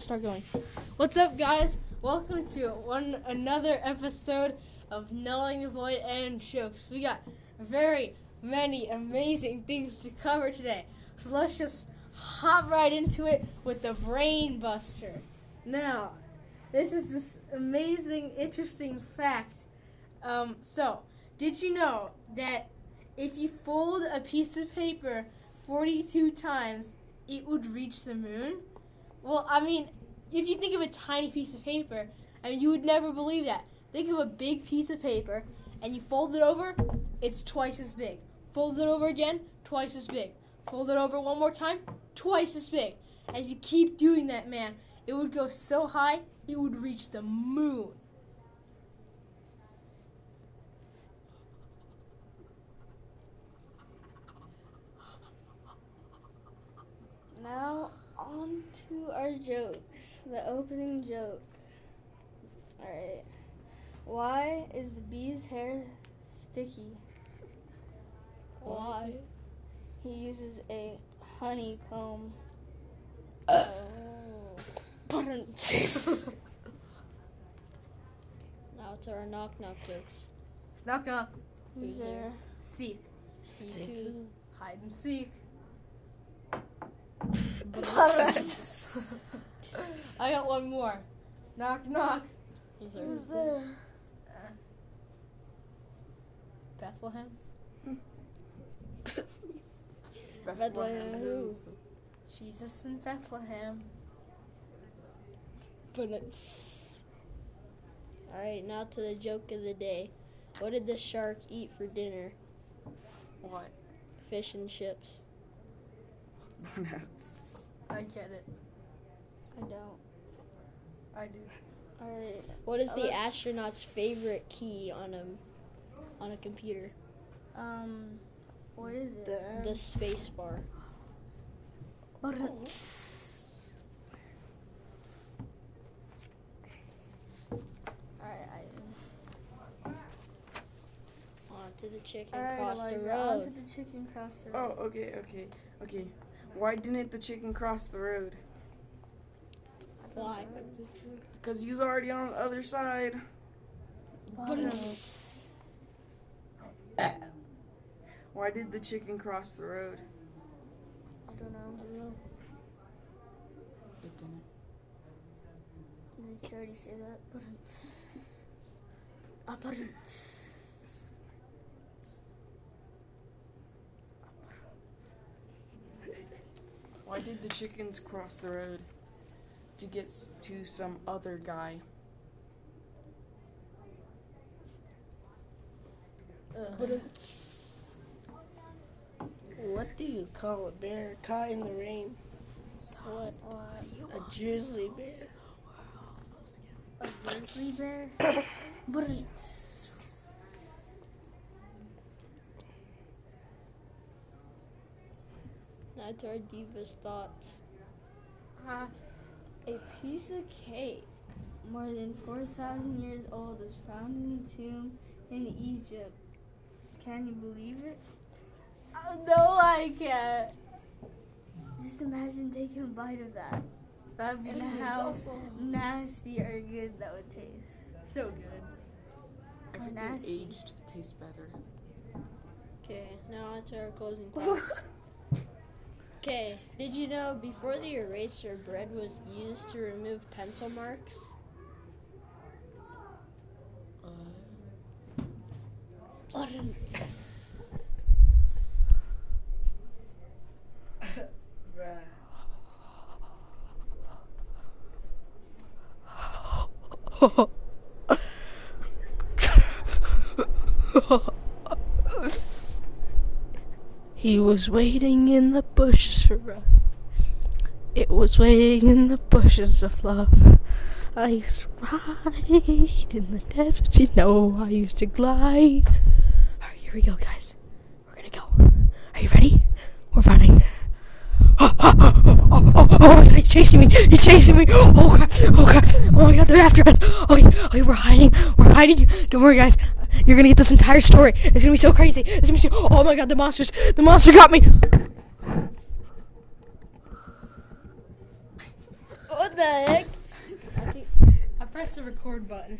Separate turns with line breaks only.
start going. What's up, guys? Welcome to one another episode of Knowing the Void and Jokes. We got very many amazing things to cover today, so let's just hop right into it with the Brain Buster. Now, this is this amazing, interesting fact. Um, so, did you know that if you fold a piece of paper 42 times, it would reach the moon? Well, I mean, if you think of a tiny piece of paper, I mean, you would never believe that. Think of a big piece of paper, and you fold it over, it's twice as big. Fold it over again, twice as big. Fold it over one more time, twice as big. And if you keep doing that, man, it would go so high, it would reach the moon.
Now on to our jokes. The opening joke. Alright. Why is the bee's hair sticky?
Why?
He uses a honeycomb.
Oh.
Now to our knock knock jokes.
Knock knock.
Who's there?
Seek.
Seek.
Hide and seek. I got one more. Knock knock.
Who's there?
Who's there?
Bethlehem.
Bethlehem who?
Jesus in Bethlehem.
But it's. Alright, now to the joke of the day. What did the shark eat for dinner?
What?
Fish and chips.
That's
I get it.
I don't.
I do.
Alright.
What is the
Uh,
astronaut's favorite key on a on a computer?
Um, what is it?
The space bar.
Alright, I.
On to the chicken
Alright,
across the
Elijah, on to
road.
the chicken cross the road.
oh okay okay okay. Why didn't the chicken cross the road?
Why?
Cause he was already on the other side.
But it's.
Why did the chicken cross the road?
I don't know.
It didn't.
Did you already say that? But Ah, but
Why did the chickens cross the road? To get to some other guy.
Ugh.
What do you call a bear caught in the rain?
What?
A grizzly bear.
a grizzly bear. but
Now to our divas thoughts.
Uh,
a piece of cake more than four thousand years old was found in a tomb in Egypt. Can you believe it?
uh, no, I can't.
Just imagine taking a bite of that.
That'd be
And how nasty or good that would taste.
so good.
Everything
nasty.
aged tastes better.
Okay, now on to our closing thoughts. Okay, did you know before the eraser bread was used to remove pencil marks? Uh.
He was waiting in the bushes for us. It was waiting in the bushes of love. I used to ride in the desert, you know. I used to glide. Alright, here we go, guys. We're gonna go. Are you ready? We're running. Oh, oh, oh, oh, oh, oh, oh he's chasing me! He's chasing me! Oh god! Oh god! Oh my god, they're after us! Oh, okay, okay, oh, we're hiding! We're hiding! Don't worry, guys. You're gonna get this entire story. It's gonna be so crazy. It's gonna be so. Oh my god, the monsters! The monster got me!
What the heck?
I keep,
I pressed the record button.